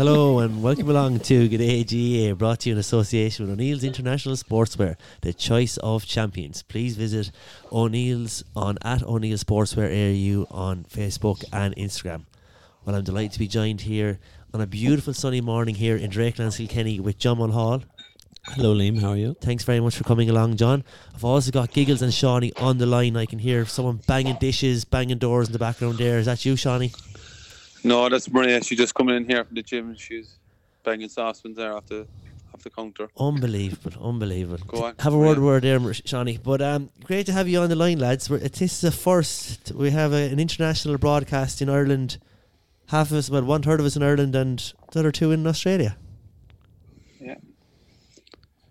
Hello and welcome along to G'day GA, eh, brought to you in association with O'Neill's International Sportswear, the choice of champions. Please visit O'Neill's on at O'Neill Sportswear AU on Facebook and Instagram. Well, I'm delighted to be joined here on a beautiful sunny morning here in Drakelands Kilkenny with John Mulhall. Hello, Liam. How are you? Thanks very much for coming along, John. I've also got Giggles and Shawnee on the line. I can hear someone banging dishes, banging doors in the background there. Is that you, Shawnee? No, that's Maria. She's just coming in here from the gym. She's banging saucepans there off the off the counter. Unbelievable, unbelievable. Go on, Have a word, Maria. word there, Shawnee. But um, great to have you on the line, lads. We're, this is a first. We have a, an international broadcast in Ireland. Half of us, well, one third of us in Ireland, and the other two in Australia. Yeah.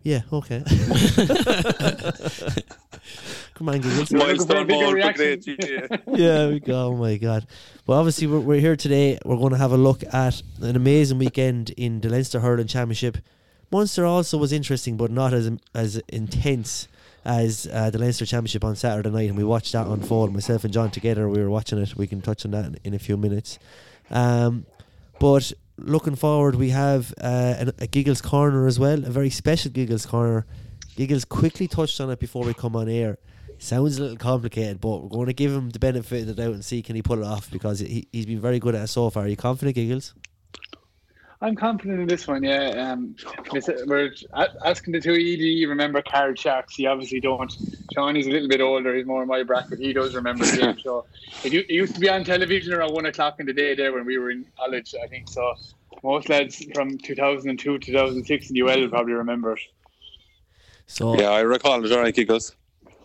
Yeah. Okay. Come on, Giggles. You're looking for a Milestone bigger more for reaction. great GA. yeah, we go. Oh my god. Well, obviously we're, we're here today. We're going to have a look at an amazing weekend in the Leinster Hurling Championship. Munster also was interesting, but not as as intense as uh, the Leinster Championship on Saturday night, and we watched that unfold. Myself and John together, we were watching it. We can touch on that in, in a few minutes. Um, but looking forward, we have uh, an, a Giggles corner as well, a very special Giggles corner. Giggles quickly touched on it before we come on air. Sounds a little complicated, but we're going to give him the benefit of the doubt and see can he pull it off because he, he's been very good at it so far. Are you confident, Giggles? I'm confident in this one. Yeah, um, we're asking the two ED remember card sharks. He obviously don't. Shawnee's a little bit older. He's more in my bracket. He does remember the game show. It, u- it used to be on television around one o'clock in the day there when we were in college. I think so. Most lads from 2002, 2006 in UL will probably remember it. So yeah, I recall it. All right, Giggles.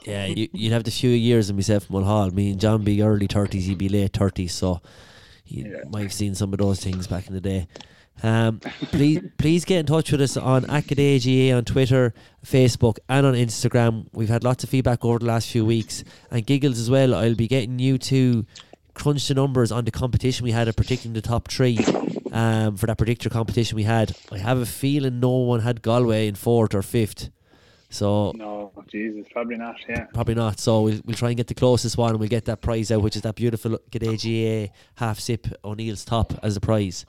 Yeah, you, you'd have the few years of myself from Mulhall. Me and John be early 30s, he'd be late 30s, so you Yeah. might have seen some of those things back in the day. Um, please, please get in touch with us on AcadAGA on Twitter, Facebook, and on Instagram. We've had lots of feedback over the last few weeks, and giggles as well. I'll be getting you to crunch the numbers on the competition we had of predicting the top three. Um, for that predictor competition we had, I have a feeling no one had Galway in fourth or fifth. So No, Jesus, probably not. Yeah. Probably not. So we'll, we'll try and get the closest one and we'll get that prize out, which is that beautiful G'day GA half sip O'Neill's top as a prize.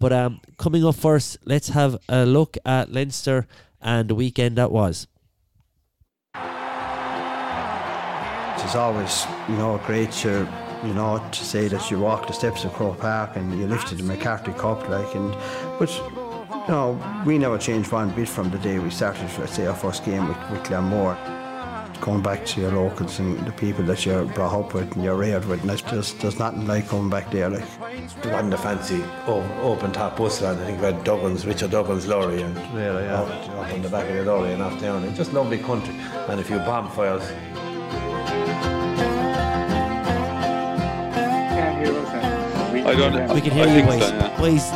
But um, coming up first, let's have a look at Leinster and the weekend that was. It's always, you know, great to, you know, to say that you walked the steps of Croke Park and you lifted the MacCarthy Cup, like, and, but, you know, we never changed one bit from the day we started, let's say, our first game with, with Glenmore. Going back to your locals and the people that you're brought up with and you're reared with, and it's just, there's nothing like coming back there, like. It wasn't a fancy o- open top bus line. I think we had Duggan's, Richard Duggins' lorry and Really, yeah. up, up on the back of the lorry and off down. It's just lovely country and a few bonfires. Can't hear us now. We- I don't- We can I hear you, think boys. so, yeah. Boys,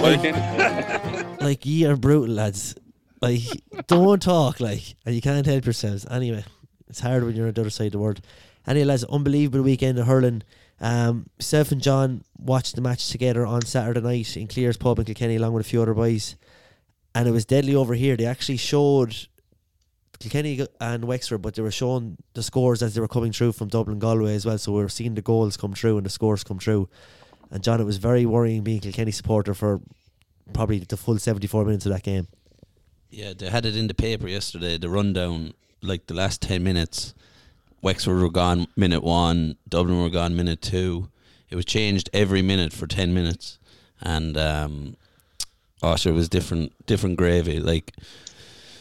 Well, like, you are brutal, lads. Like, don't talk, like, and you can't help yourselves. Anyway, it's hard when you're on the other side of the world. Anyway, lads, unbelievable weekend of hurling. Um, Self and John watched the match together on Saturday night in Clears Pub in Kilkenny along with a few other boys. And it was deadly over here. They actually showed Kilkenny and Wexford, but they were showing the scores as they were coming through from Dublin Galway as well. So we were seeing the goals come through and the scores come through. And John, it was very worrying being a Kilkenny supporter for probably the full 74 minutes of that game. Yeah, they had it in the paper yesterday. The rundown, like the last ten minutes, Wexford were gone minute one, Dublin were gone minute two. It was changed every minute for ten minutes, and um, oh, sure, it was different, different gravy. Like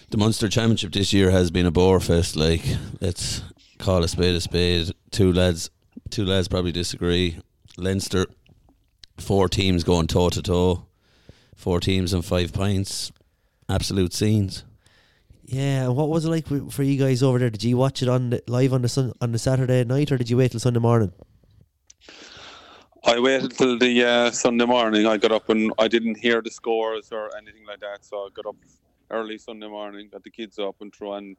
the Munster Championship this year has been a bore fest. Like let's call a spade a spade. Two lads, two lads probably disagree. Leinster, four teams going toe to toe, four teams and five pints absolute scenes. Yeah, and what was it like for you guys over there? Did you watch it on the, live on the sun, on the Saturday night, or did you wait till Sunday morning? I waited till the uh, Sunday morning. I got up and I didn't hear the scores or anything like that, so I got up early Sunday morning, got the kids up and try and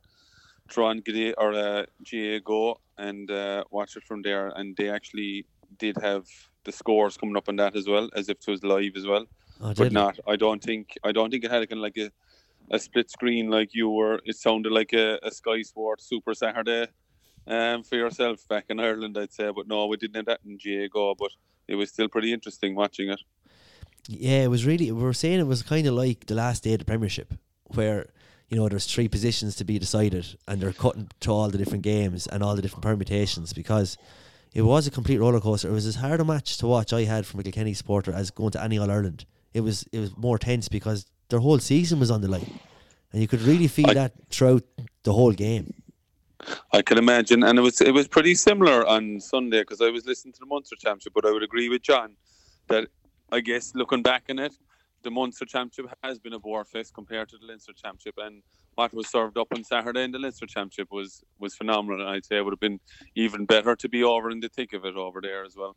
try and get it, or uh, GA go and uh, watch it from there. And they actually did have the scores coming up on that as well, as if it was live as well. Oh, but not. I don't think. I don't think it had kind of like a, a split screen like you were. It sounded like a, a Sky Sport Super Saturday um, for yourself back in Ireland, I'd say. But no, we didn't have that in GA Go. But it was still pretty interesting watching it. Yeah, it was really. We were saying it was kind of like the last day of the Premiership, where you know there's three positions to be decided, and they're cutting to all the different games and all the different permutations because it was a complete roller coaster. It was as hard a match to watch I had from a Kilkenny supporter as going to any All Ireland. It was it was more tense because their whole season was on the line, and you could really feel I- that throughout the whole game. I can imagine, and it was it was pretty similar on Sunday because I was listening to the Munster Championship. But I would agree with John that I guess looking back on it, the Munster Championship has been a bore fest compared to the Leinster Championship, and what was served up on Saturday in the Leinster Championship was was phenomenal. And I'd say it would have been even better to be over in the thick of it over there as well.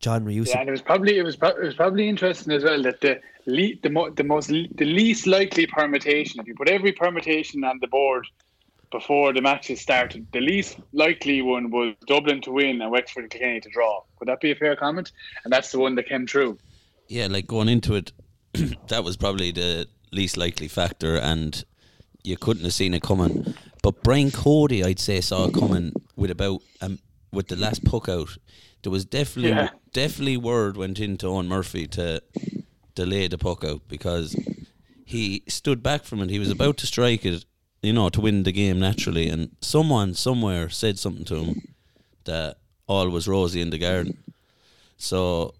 John, were? Yeah, and it was probably it was it was probably interesting as well that the le- the mo- the most the least likely permutation. If you put every permutation on the board before the matches started, the least likely one was Dublin to win and Wexford and Kilkenny to draw. Would that be a fair comment? And that's the one that came true. Yeah, like going into it, that was probably the least likely factor, and you couldn't have seen it coming. But Brian Cody, I'd say, saw it coming with about um, with the last puck out. There was definitely Yeah. definitely word went into Owen Murphy to delay the puck out because he stood back from it. He was about to strike it, you know, to win the game naturally, and someone somewhere said something to him that all was rosy in the garden. So,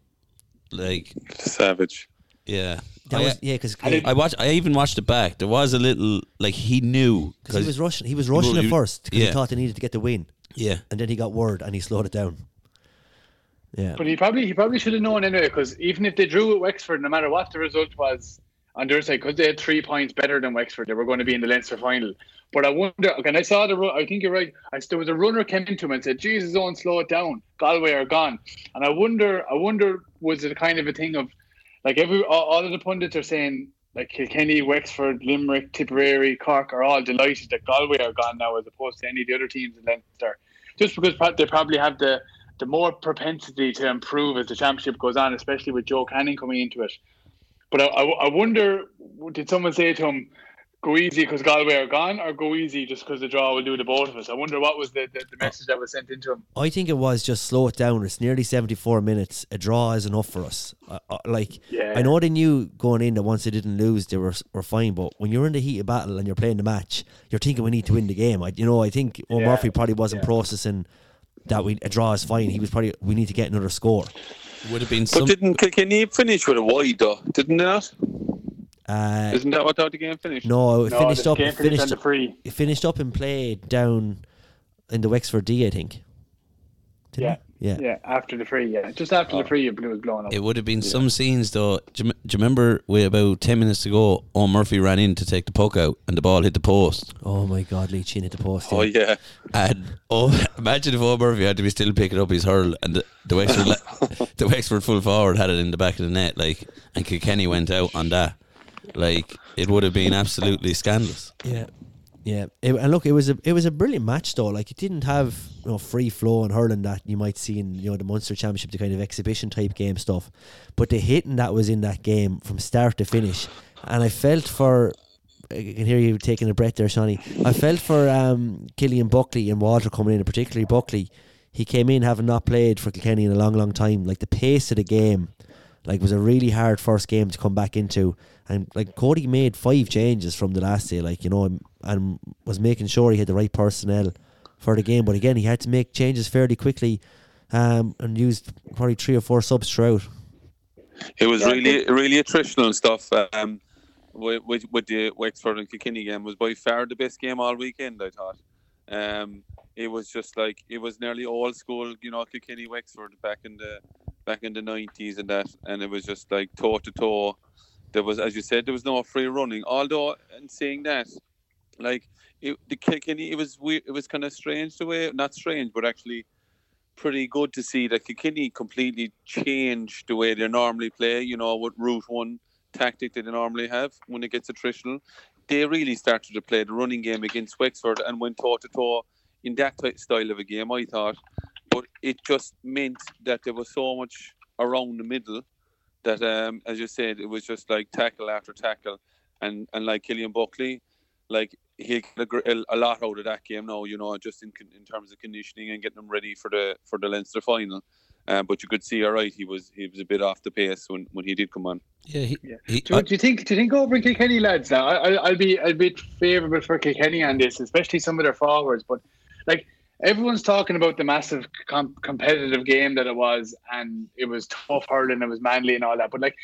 like, Savage. yeah, That I, was yeah, because I I watched. I even watched it back. There was a little like he knew because he was rushing. He was rushing Well, at first because yeah. he thought they needed to get the win, yeah, and then he got word and he slowed it down. Yeah, But he probably he probably should have known anyway because even if they drew at Wexford, no matter what the result was on their side, because they had three points better than Wexford, they were going to be in the Leinster final. But I wonder, and I saw the, I think you're right. I, there was a runner came into him and said, "Jesus, don't slow it down. Galway are gone." And I wonder, I wonder, was it kind of a thing of like every all, all of the pundits are saying like Kilkenny, Wexford, Limerick, Tipperary, Cork are all delighted that Galway are gone now, as opposed to any of the other teams in Leinster, just because they probably have the the more propensity to improve as the championship goes on, especially with Joe Canning coming into it. But I, I, I wonder, did someone say to him, "Go easy because Galway are gone," or "Go easy just because the draw will do the both of us"? I wonder what was the, the, the message that was sent into him. I think it was just slow it down. It's nearly seventy four minutes. A draw is enough for us. Uh, uh, like Yeah. I know they knew going in that once they didn't lose, they were were fine. But when you're in the heat of battle and you're playing the match, you're thinking we need to win the game. I, you know, I think O'Murphy Yeah. Probably wasn't Yeah. processing that we a draw is fine. He was probably we need to get another score. would have been But didn't Kilkenny finish with a wide though? Didn't they not? Uh, Isn't that what how the game finished? no, it No, finished up. finished finished on the free. it finished up and played down in the Wexford D, I think. Didn't Yeah. it? Yeah. Yeah, after the free. Yeah, just after the oh. free, it was blowing up. It would have been some scenes though. Do you, do you remember with about ten minutes to go, Eoin Murphy ran in to take the puck out, and the ball hit the post. Oh my God, Lee Chin hit the post. Oh yeah. And oh, imagine if Eoin Murphy had to be still picking up his hurl, and the, the Wexford the Wexford full forward had it in the back of the net, like, and Kilkenny went out on that. Like, it would have been absolutely scandalous. Yeah, yeah. It, and look, it was a it was a brilliant match though. Like it didn't have you know free flow and hurling that you might see in you know the Munster Championship, the kind of exhibition type game stuff. But the hitting that was in that game from start to finish, and I felt for. I can hear you taking a breath there, Shawnee. I felt for um, Killian Buckley and Walter coming in, and particularly Buckley. He came in having not played for Kilkenny in a long, long time. Like the pace of the game, like was a really hard first game to come back into. And like Cody made five changes from the last day, like you know, and, and was making sure he had the right personnel for the game. But again, he had to make changes fairly quickly, um, and used probably three or four subs throughout. It was Yeah, really, really attritional and stuff. Um, with, with, with the Wexford and Kilkenny game was by far the best game all weekend. I thought. Um, it was just like it was nearly old school, you know, Kilkenny Wexford back in the back in the nineties and that, and it was just like toe to toe. There was, as you said, there was no free running. Although, and saying that, like it, the Kilkenny, it was weird. It was kind of strange the way, not strange, but actually pretty good to see that Kilkenny completely changed the way they normally play. You know, what route one tactic that they normally have when it gets attritional. They really started to play the running game against Wexford and went toe to toe in that style of a game. I thought, but it just meant that there was so much around the middle that, um, as you said, it was just like tackle after tackle, and and like Killian Buckley, like he get a, a lot out of that game now. You know, just in in terms of conditioning and getting them ready for the for the Leinster final. Uh, but you could see, all right, he was he was a bit off the pace when, when he did come on. Yeah, he, Yeah. he- Do, do you think? Do you think over in Kilkenny lads? Now, I, I- I'll be a bit favourable for Kilkenny on this, especially some of their forwards. But like everyone's talking about the massive com- competitive game that it was, and it was tough hurling, it was manly, and all that. But like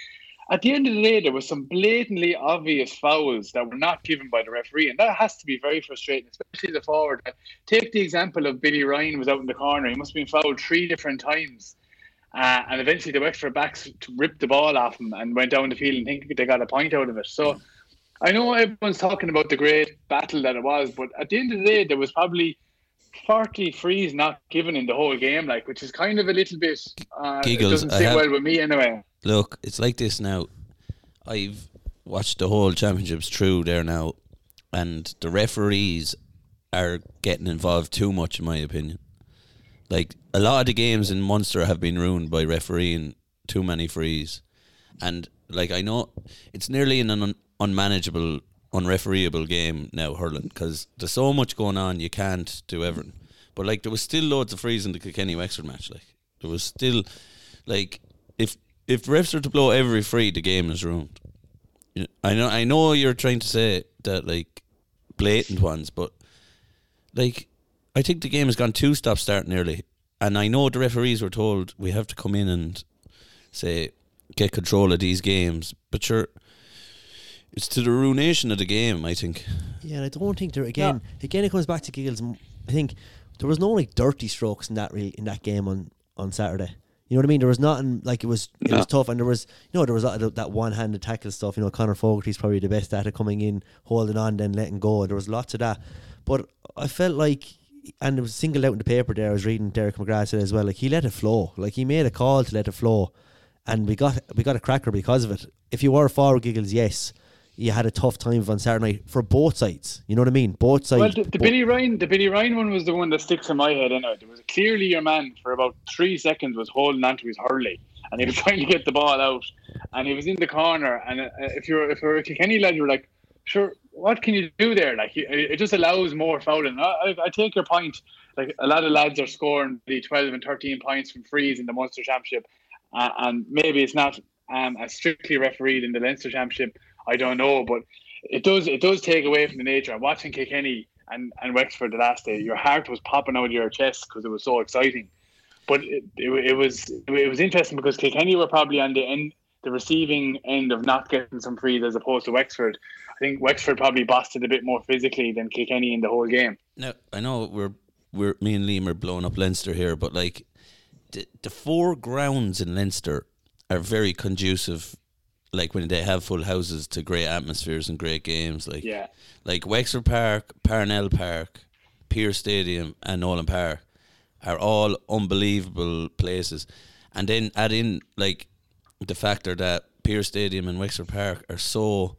at the end of the day, there was some blatantly obvious fouls that were not given by the referee, and that has to be very frustrating, especially the forward. Take the example of Billy Ryan was out in the corner; he must have been fouled three different times. Uh, and eventually the Wexford backs to rip the ball off him and went down the field and think they got a point out of it. So I know everyone's talking about the great battle that it was, but at the end of the day, there was probably 40 frees not given in the whole game, like which is kind of a little bit. Uh, it Giggles, doesn't sit have- well with me anyway. look, it's like this now. I've watched the whole championships through there now, and the referees are getting involved too much, in my opinion. Like a lot of the games in Munster have been ruined by refereeing too many frees, and like I know it's nearly in an un- unmanageable, unrefereeable game now hurling because there's so much going on you can't do everything. But like there was still loads of frees in the Kilkenny Wexford match. Like there was still like if if refs are to blow every free, the game is ruined. You know, I know I know you're trying to say that like blatant ones, but like I think the game has gone two stop start nearly, and I know the referees were told we have to come in and say get control of these games, but sure, it's to the ruination of the game. I think. Yeah, and I don't think there again. Again, it comes back to Giggles. I think there was no like dirty strokes in that re- in that game on on Saturday. You know what I mean? There was nothing like it was. It was tough, and there was you know there was that, that one handed tackle stuff. You know, Conor Fogarty's probably the best at it, coming in, holding on, then letting go. There was lots of that, but I felt like. And it was singled out in the paper there. I was reading Derek McGrath said as well. Like he let it flow. Like he made a call to let it flow, and we got we got a cracker because of it. If you were forward giggles, yes, you had a tough time on Saturday night for both sides. You know what I mean? Both sides. Well, the, the Billy Ryan, the Billy Ryan one was the one that sticks in my head. Anyway, there was clearly your man for about three seconds was holding onto his hurley, and he was trying to get the ball out, and he was in the corner. And uh, if you're if you're a Kilkenny lad, you're like, sure, what can you do there? Like, it it just allows more fouling. I, I, I take your point. Like a lot of lads are scoring the 12 and 13 points from frees in the Munster Championship, uh, and maybe it's not um, as strictly refereed in the Leinster Championship. I don't know, but it does it does take away from the nature. I'm watching Kilkenny and, and Wexford the last day. Your heart was popping out of your chest because it was so exciting. But it, it, it was it was interesting because Kilkenny were probably on the end the receiving end of not getting some frees as opposed to Wexford. I think Wexford probably bossed it a bit more physically than Kilkenny in the whole game. Now I know we're we're me and Liam are blowing up Leinster here, but like the the four grounds in Leinster are very conducive. Like when they have full houses to great atmospheres and great games, like Yeah. like Wexford Park, Parnell Park, Pearse Stadium, and Nowlan Park are all unbelievable places. And then add in like the factor that Pearse Stadium and Wexford Park are so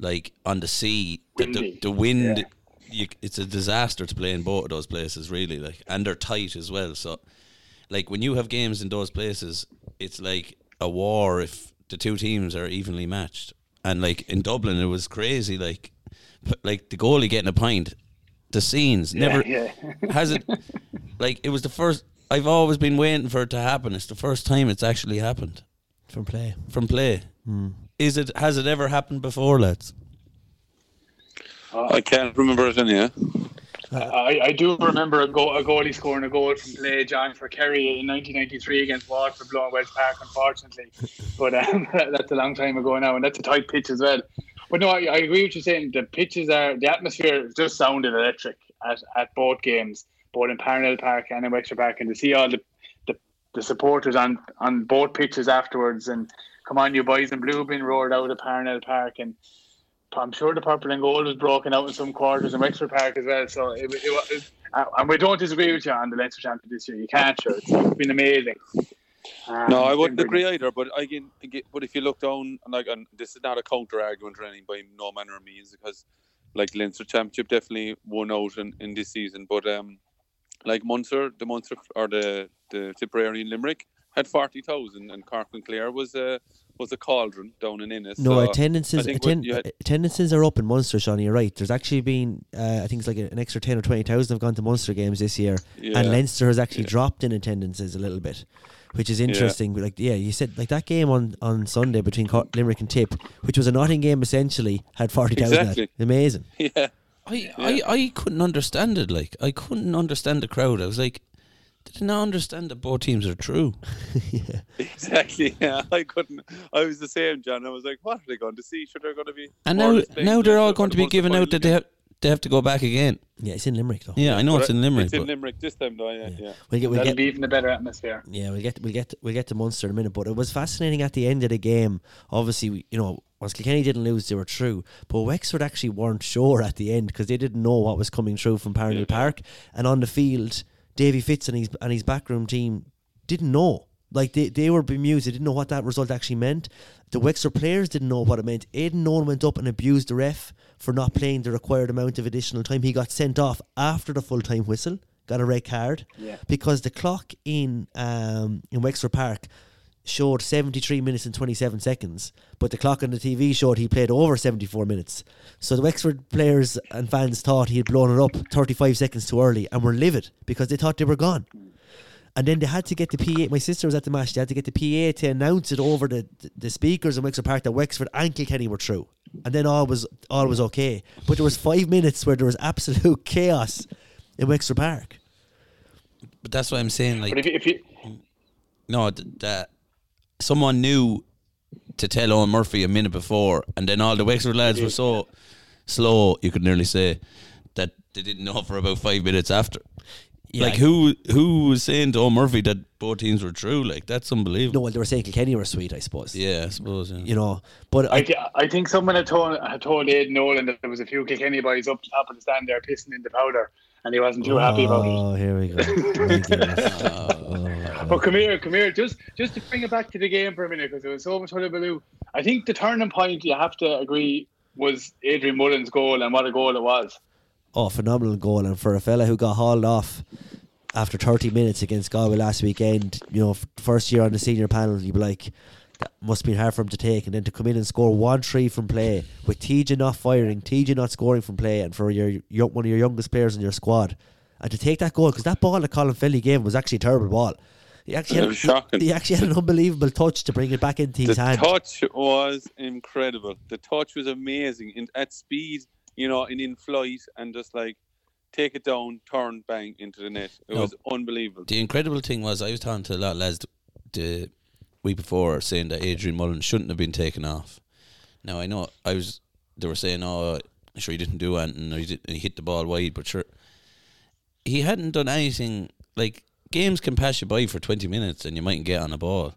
like on the sea that the, the wind Yeah. you, it's a disaster to play in both of those places really like and they're tight as well so like when you have games in those places it's like a war if the two teams are evenly matched and like in Dublin it was crazy like like the goalie getting a point the scenes never yeah. has it like it was the first I've always been waiting for it to happen it's the first time it's actually happened from play. from play hmm. is it has it ever happened before lads I can't remember it any. I, I do remember a, go, a goalie scoring a goal from play, John, for Kerry in 1993 against Waterford, blowing Wells Park, unfortunately. But um, that's a long time ago now, and that's a tight pitch as well. But no, I, I agree with you saying the pitches are, the atmosphere just sounded electric at, at both games, both in Parnell Park and in Wexford Park, and to see all the, the, the supporters on, on both pitches afterwards, and come on, you boys in blue being roared out of Parnell Park, and I'm sure the purple and gold was broken out in some quarters in Wexford Park as well. So it, it, it, uh, and we don't disagree with you on the Leinster champion this year. You can't, sure. It's been amazing. Um, No, I wouldn't agree either. But again, but if you look down, and like, and this is not a counter argument or anything by no manner of means, because like Leinster Championship definitely won out in, in this season. But um, like Munster, the Munster or the the Tipperary and Limerick had forty thousand, and Cork and Clare was a was a cauldron down in Ennis. No, so uh, attendances I think uh, atten- had- uh, attendances are up in Munster, Sean. You're right. There's actually been, uh, I think it's like an extra ten or twenty thousand have gone to Munster games this year, Yeah. and Leinster has actually Yeah. dropped in attendances a little bit. which is interesting. But like, yeah, you said like that game on, on Sunday between Co- Limerick and Tip, which was a Notting game essentially, had forty thousand. Exactly. Amazing. Yeah. I, I, I couldn't understand it. Like I couldn't understand the crowd. I was like, did not understand that both teams are true. yeah. Exactly. Yeah, I couldn't. I was the same, John. I was like, "What are they going to see? Should they going to be?" And now now they're all going to be given out that they have they have to go back again. Yeah, it's in Limerick though. Yeah, I know But it's in Limerick. It's in Limerick this time, though. Yeah, Yeah. yeah. We'll get we'll That'll get be even a better atmosphere. Yeah, we'll get we'll get we'll get to Munster in a minute, but it was fascinating at the end of the game. Obviously, we- you know, once Kilkenny didn't lose, they were true. but Wexford actually weren't sure at the end because they didn't know what was coming through from Parnell Park, and on the field, Davy Fitz and his and his backroom team didn't know. Like they, they were bemused. They didn't know what that result actually meant. The Wexford players didn't know what it meant. Aidan Nolan went up and abused the ref for not playing the required amount of additional time. He got sent off after the full time whistle, got a red card Yeah. because the clock in um, in Wexford Park showed 73 minutes and 27 seconds, but the clock on the TV showed he played over 74 minutes. So the Wexford players and fans thought he had blown it up 35 seconds too early and were livid because they thought they were gone. And then they had to get the PA. My sister was at the match. They had to get the PA to announce it over the, the speakers in Wexford Park that Wexford and Kilkenny were through. And then all was all was okay. But there was five minutes where there was absolute chaos in Wexford Park. but that's what I'm saying. Like But if you, if you no, th- that someone knew to tell Eoin Murphy a minute before, and then all the Wexford lads were so slow, you could nearly say that they didn't know for about five minutes after. Yeah, like who who was saying to Eoin Murphy that both teams were true? Like that's unbelievable. No, well, they were saying Kilkenny were sweet, I suppose. Yeah, I suppose. Yeah. You know, but I, I, I think someone had told had told Aidan Nolan that there was a few Kilkenny boys up top of the stand there pissing in the powder, and he wasn't too happy about it. Oh, here we go. Oh, But come here, come here. Just just to bring it back to the game for a minute, because it was so much hullabaloo. I think the turning point, you have to agree, was Adrian Mullen's goal, and what a goal it was. oh, phenomenal goal. And for a fella who got hauled off after 30 minutes against Galway last weekend, you know, first year on the senior panel, you'd be like, that must have been hard for him to take. And then to come in and score 1 3 from play with TJ not firing, TJ not scoring from play, and for your, your one of your youngest players in your squad. And to take that goal, because that ball that Colin Fennelly gave him was actually a terrible ball. He actually, had, was shocking. he actually had an unbelievable touch to bring it back into his the hand. The touch was incredible. The touch was amazing in, at speed, you know, and in flight, and just like take it down, turn, bang into the net. It No. was unbelievable. The incredible thing was I was talking to a lot of lads the week before saying that Adrian Mullen shouldn't have been taken off. Now I know I was they were saying, Oh, sure he didn't do anything or he, did, he hit the ball wide, but sure he hadn't done anything like games can pass you by for twenty minutes and you mightn't get on a ball.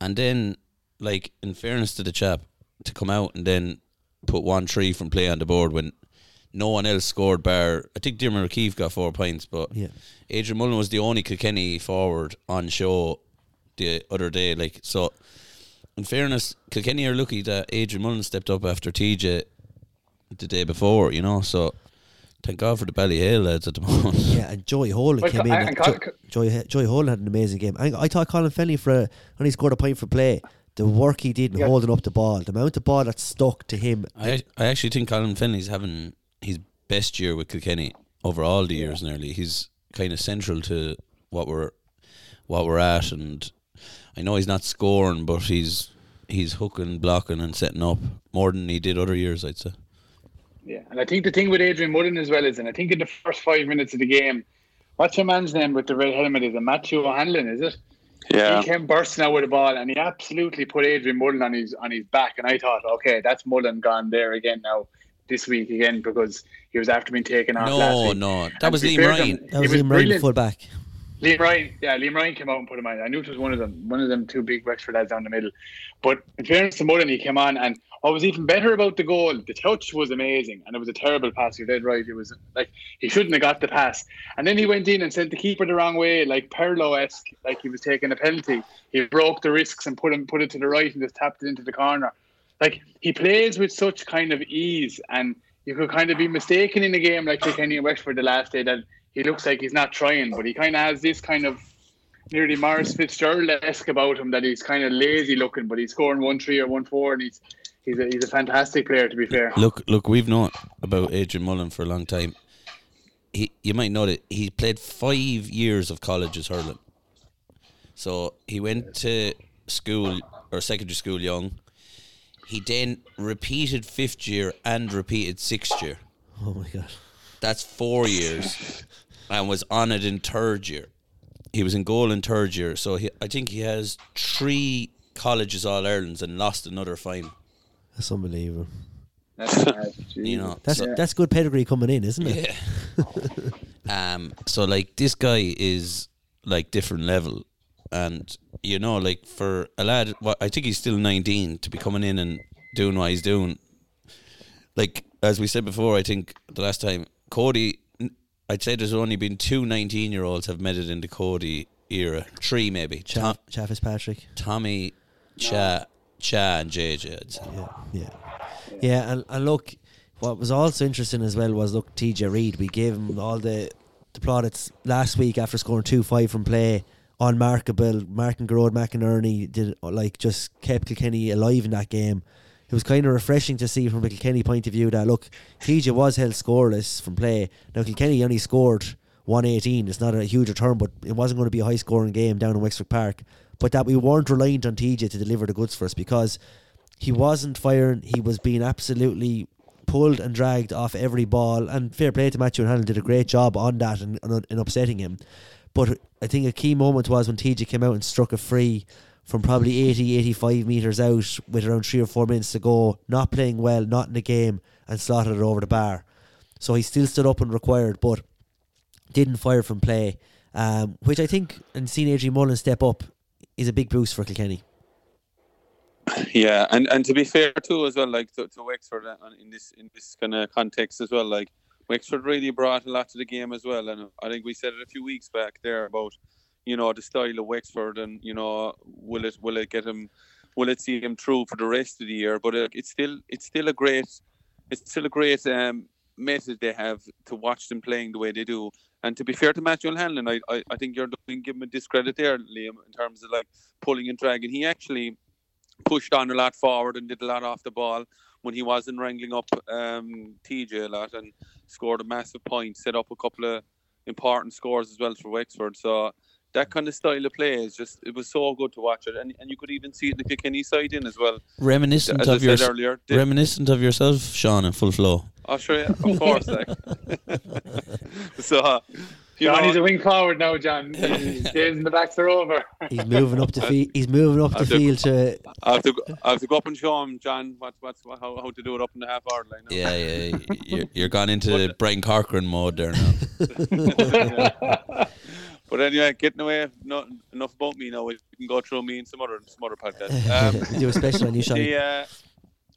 And then like in fairness to the chap, to come out and then put one three from play on the board when no one else scored bar I think Dermot O'Keefe got four points, but Yeah. Adrian Mullen was the only Kilkenny forward on show the other day. Like so, in fairness, Kilkenny are lucky that Adrian Mullen stepped up after TJ the day before. You know, so thank God for the Ballyhale lads at the moment. Yeah, and Joey Holden Well, came in. and- and and Jo- Joey, Joey Holden had an amazing game. I, I thought Colin Fennelly for a, when he scored a point for play, the work he did in Yeah. holding up the ball, the amount of ball that stuck to him. I I actually think Colin Fennelly's having his best year with Kilkenny over all the years. Nearly, he's kind of central to what we're what we're at, and I know he's not scoring, but he's he's hooking, blocking, and setting up more than he did other years. I'd say. Yeah, and I think the thing with Adrian Mullen as well is, and I think in the first five minutes of the game, what's your man's name with the red helmet? Is it Matthew O'Hanlon? Is it? Yeah, He came bursting out with the ball, and he absolutely put Adrian Mullen on his on his back. And I thought, okay, that's Mullen gone there again now this week again because he was after being taken off. last No, week. no, that And was to be Liam Ryan. him, That was he him right brilliant. Liam Ryan, yeah, Liam Ryan came out and put him on. I knew it was one of them, one of them two big Wexford lads down the middle. But in fairness to Mullen, he came on, and what was even better about the goal, the touch was amazing, and it was a terrible pass. You're dead right. It was like he shouldn't have got the pass, and then he went in and sent the keeper the wrong way, like Pirlo esque, like he was taking a penalty. He broke the risks and put him put it to the right and just tapped it into the corner. Like he plays with such kind of ease, and you could kind of be mistaken in a game like Kilkenny and Wexford the last day that he looks like he's not trying, but he kind of has this kind of nearly Maurice Fitzgerald esque about him that he's kind of lazy looking, but he's scoring one three or one four, and he's he's a, he's a fantastic player to be fair. Look, look, we've known about Adrian Mullen for a long time. He, you might know that he played five years of college as hurling. So he went to school or secondary school young. He then repeated fifth year and repeated sixth year. Oh my god. That's four years, and was on it in third year. He was in goal in third year, so he, I think he has three colleges All Irelands and lost another final. That's unbelievable. That's. You know, That's so- that's good pedigree coming in, isn't it? Yeah. um. So like this guy is like different level, and you know, like for a lad, what I think he's still nineteen to be coming in and doing what he's doing. Like as we said before, I think the last time Cody, I'd say there's only been two 19 year olds have made it in the Cody era, three maybe. Cha, Tom, Cha Fitzpatrick. Tommy, Cha, Cha, and JJ. I'd say. Yeah, yeah, yeah. And, and look, what was also interesting as well was look, TJ Reid. We gave him all the the plaudits last week after scoring two five from play. Unmarkable. Martin Gearóid McInerney did like just kept Kilkenny alive in that game. It was kind of refreshing to see from a Kilkenny point of view that look, TJ was held scoreless from play. Now Kilkenny only scored 118. It's not a huge return, but it wasn't going to be a high scoring game down in Wexford Park. But that we weren't reliant on TJ to deliver the goods for us because he wasn't firing. He was being absolutely pulled and dragged off every ball. And fair play to Matthew O'Hanlon did a great job on that and, and, and upsetting him. But I think a key moment was when TJ came out and struck a free from probably 80, 85 metres out with around three or four minutes to go, not playing well, not in the game, and slotted it over the bar. So he still stood up and required, but didn't fire from play, um, which I think, and seeing Adrian Mullen step up, is a big boost for Kilkenny. Yeah, and and to be fair too, as well, like to, to Wexford uh, in this in this kind of context as well, like Wexford really brought a lot to the game as well, and I think we said it a few weeks back there about you know the style of Wexford, and you know will it will it get him, will it see him through for the rest of the year? But it, it's still it's still a great it's still a great um, method they have to watch them playing the way they do. And to be fair to Matthew Hanlon, I, I, I think you're doing him a discredit there, Liam, in terms of like pulling and dragging. He actually pushed on a lot forward and did a lot off the ball when he wasn't wrangling up um, TJ a lot and scored a massive point, set up a couple of important scores as well for Wexford. So that kind of style of play is just it was so good to watch it, and and you could even see it in the Kilkenny side in as well. Reminiscent As I of your said earlier, they- reminiscent of yourself, Sean, in full flow. I'll show you, of course. like. so, uh, you Johnny's know, a wing forward now, John. Days in the backs are over. He's moving up the field. He's moving up the I field to. I have to go, I have to go up and show him, John, what's what's how, how to do it up in the half hour line. Yeah, yeah. You're, you're gone into Brian Corcoran mode there now. But anyway, getting away, not enough about me now. We can go through me and some other some other podcasts. Um, a special on you, Sean. the, uh,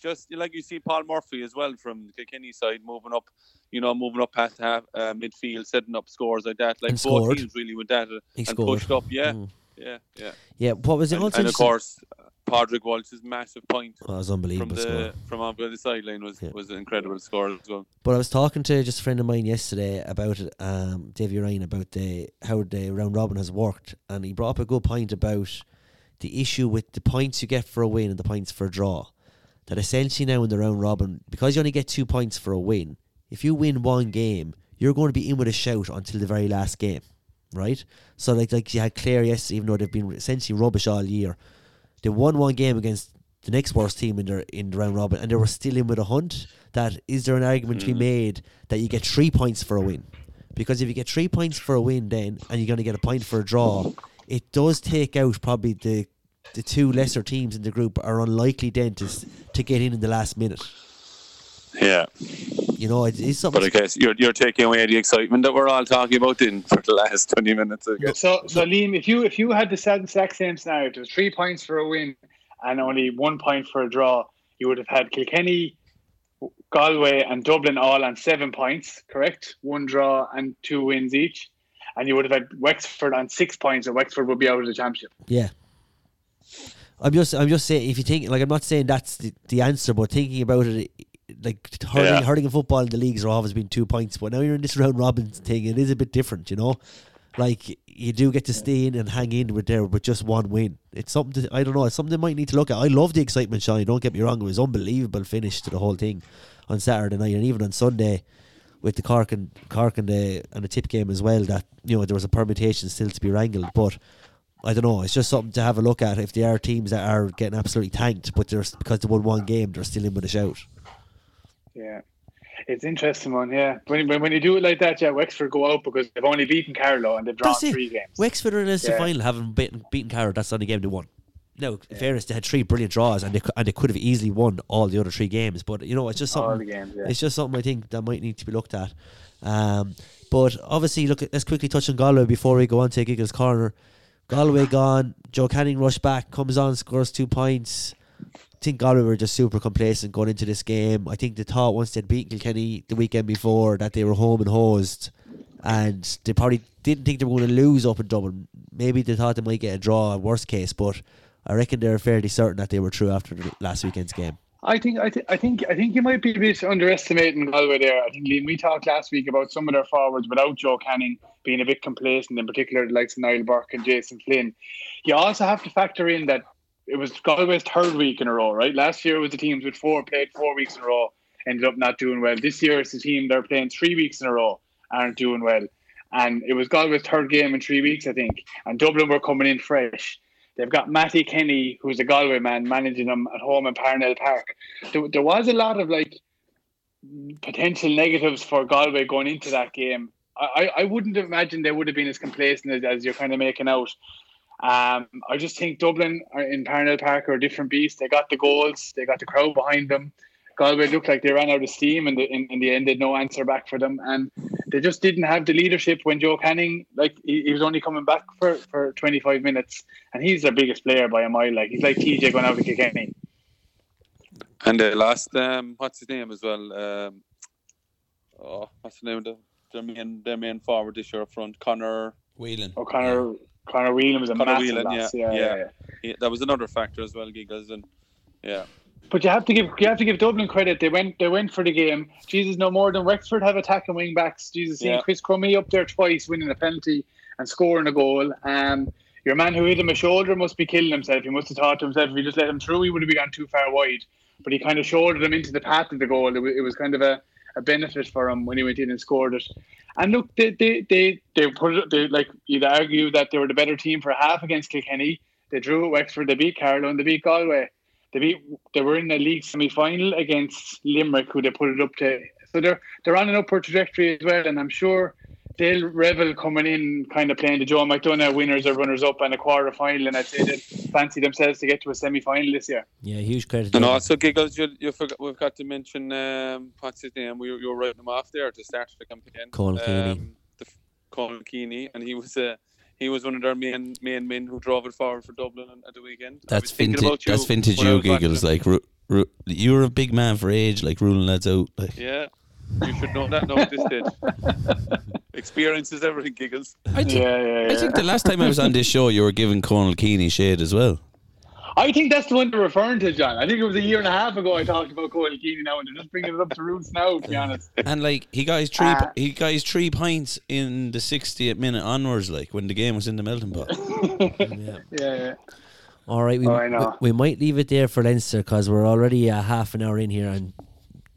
just like you see Paul Murphy as well from the Kilkenny side moving up, you know, moving up past half uh, midfield, setting up scores like that. Like And both scored. teams really with that uh, He and scored. pushed up. Yeah, Mm. yeah, yeah. Yeah, what was it And, and of course, Padraig Walsh's massive point Oh, it was from unbelievable score. the from on the sideline was Yeah. was an incredible score as well. But I was talking to just a friend of mine yesterday about it, um, Davy Ryan, about the how the round robin has worked, and he brought up a good point about the issue with the points you get for a win and the points for a draw. That essentially now in the round robin, because you only get two points for a win, if you win one game, you're going to be in with a shout until the very last game, right? So like like you had Clare yesterday, even though they've been essentially rubbish all year, they won one game against the next worst team in their in the round robin, and they were still in with a hunt. That is there an argument to be hmm. made that you get three points for a win? Because if you get three points for a win, then and you're going to get a point for a draw, it does take out probably the the two lesser teams in the group are unlikely then to to get in in the last minute. Yeah, You know, it, it's something. but I guess you're you're taking away the excitement that we're all talking about in for the last twenty minutes. I guess. So, so Liam, if you if you had the sa- exact same scenario, it was three points for a win and only one point for a draw, you would have had Kilkenny, Galway, and Dublin all on seven points, correct? One draw and two wins each, and you would have had Wexford on six points, and Wexford would be out of the championship. Yeah. I'm just I'm just saying if you think like I'm not saying that's the, the answer, but thinking about it like hurling Yeah. hurling and football in the leagues are always been two points, but now you're in this round robin thing, it is a bit different, you know. Like you do get to stay in and hang in with there with just one win. It's something to, I don't know. It's something they might need to look at. I love the excitement, Sean. Don't get me wrong; it was unbelievable finish to the whole thing on Saturday night, and even on Sunday with the Cork and Cork and the and the tip game as well. That you know there was a permutation still to be wrangled, but I don't know. It's just something to have a look at. If there are teams that are getting absolutely tanked, but they're because they won one game, they're still in with a shout. Yeah. It's interesting one, yeah. When, when, when you do it like that, yeah, Wexford go out because they've only beaten Carlow and they've drawn That's it. three games. Wexford are in the Yeah. final, having beaten beaten Carlow. That's the only game they won. No, in fairness, they had three brilliant draws, and they and they could have easily won all the other three games. But you know, it's just something. games, yeah. It's just something I think that might need to be looked at. Um, but obviously, look, let's quickly touch on Galway before we go on to Giggles Corner. Galway gone. Joe Canning rushed back, comes on, scores two points. I think Galway were just super complacent going into this game. I think they thought once they'd beat Kilkenny the weekend before that they were home and hosed, and they probably didn't think they were going to lose up in Dublin. Maybe they thought they might get a draw, worst case, but I reckon they're fairly certain that they were through after last weekend's game. I think I, th- I think I think you might be a bit underestimating Galway there. I think Liam, we talked last week about some of their forwards without Joe Canning being a bit complacent, in particular the likes of Niall Burke and Jason Flynn. You also have to factor in that it was Galway's third week in a row, right? Last year it was the teams with four played four weeks in a row, ended up not doing well. This year it's the team they're playing three weeks in a row, aren't doing well. And it was Galway's third game in three weeks, I think. And Dublin were coming in fresh. They've got Mattie Kenny, who's a Galway man, managing them at home in Parnell Park. There, there was a lot of like potential negatives for Galway going into that game. I, I wouldn't imagine they would have been as complacent as, as you're kind of making out. Um, I just think Dublin are in Parnell Park are a different beast. They got the goals, they got the crowd behind them. Galway looked like they ran out of steam, and the, in, in the end, they had no answer back for them, and they just didn't have the leadership when Joe Canning, like he, he was only coming back for, for 25 minutes, and he's their biggest player by a mile. Like he's like TJ going out to Kilkenny. And they lost um, what's his name as well? Um, oh, what's the name of the their main their main forward this year up front? Conor. Whelan. O'Connor Conor Whelan was a Conor massive Whelan, loss. yeah, Yeah, yeah. yeah, yeah. That was another factor as well, Giggles, and yeah, But you have to give you have to give Dublin credit. They went they went for the game. Jesus, no more than Wexford have attacking wing backs. Jesus, seeing. Chris Crummey up there twice, winning a penalty and scoring a goal. Um, your man who hit him a shoulder must be killing himself. He must have thought to himself, if he just let him through, he would have gone too far wide. But he kind of shouldered him into the path of the goal. It was, it was kind of a, a benefit for him when he went in and scored it. And look, they they they, they put it. They like you'd argue that they were the better team for half against Kilkenny. They drew at Wexford. They beat Carlow and they beat Galway. They beat. They were in the league semi final against Limerick, who they put it up to. So they're they're on an upward trajectory as well. And I'm sure they'll revel coming in, kind of playing the Joe McDonagh winners or runners up and a quarter final. And I'd say they fancy themselves to get to a semi final this year. Yeah, huge credit. and also Giggles, you, you forgot we've got to mention um, what's his name? We were, you were writing him off there to start the campaign. Conal Keaney. Um, the, Conal Keaney, and he was uh, he was one of their main main men who drove it forward for Dublin at the weekend. That's vintage. you That's vintage. You giggles like ru- ru- you're a big man for age, like ruling lads out. Like Yeah, you should know that now at this stage. Experience is everything, Giggles. I think, Yeah, yeah, I think the last time I was on this show, you were giving Conal Keaney shade as well. I think that's the one they're referring to, John. I think it was a year and a half ago I talked about Cody Keane now, and they're just bringing it up to roots now, to be honest. And like he got his three, Ah. he got his three pints in the 60th minute onwards, like when the game was in the melting pot. Yeah. Yeah, yeah. All right, we, Oh, we we might leave it there for Leinster because we're already a half an hour in here, and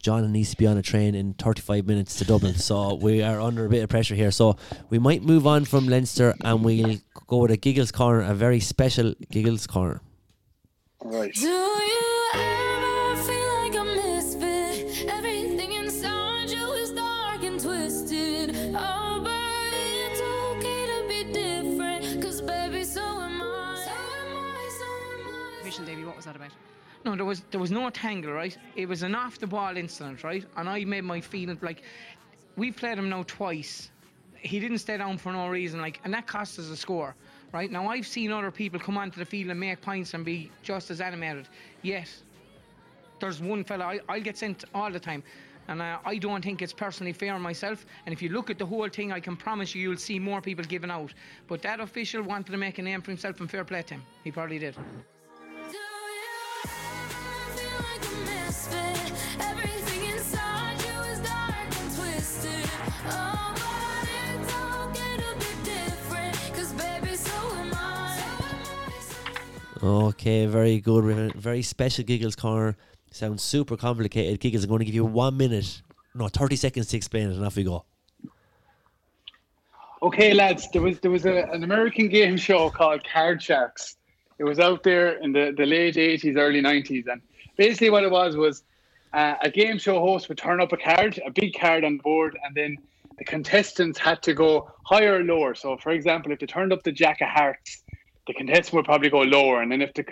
John needs to be on a train in 35 minutes to Dublin. So we are under a bit of pressure here. So we might move on from Leinster and we'll go with a Giggles corner, a very special Giggles corner. Right. No, there was there was no tangle, right? It was an off the ball incident, right? And I made my feeling like we played him now twice. He didn't stay down for no reason, like, and that cost us a score, right? Now I've seen other people come onto the field and make points and be just as animated. Yet there's one fella I, I'll get sent all the time. And uh, I don't think it's personally fair myself. And if you look at the whole thing, I can promise you, you'll see more people giving out. But that official wanted to make a name for himself and fair play to him. He probably did. Okay, very good. We have a very special Giggles corner. Sounds super complicated. Giggles, I'm going to give you one minute, no, 30 seconds to explain it, and off we go. Okay, lads, there was there was a, an American game show called Card Sharks. It was out there in the, the late eighties, early nineties, and basically what it was was uh, a game show host would turn up a card, a big card on board, and then the contestants had to go higher or lower. So, for example, if they turned up the Jack of Hearts, the contestant would probably go lower, and then if the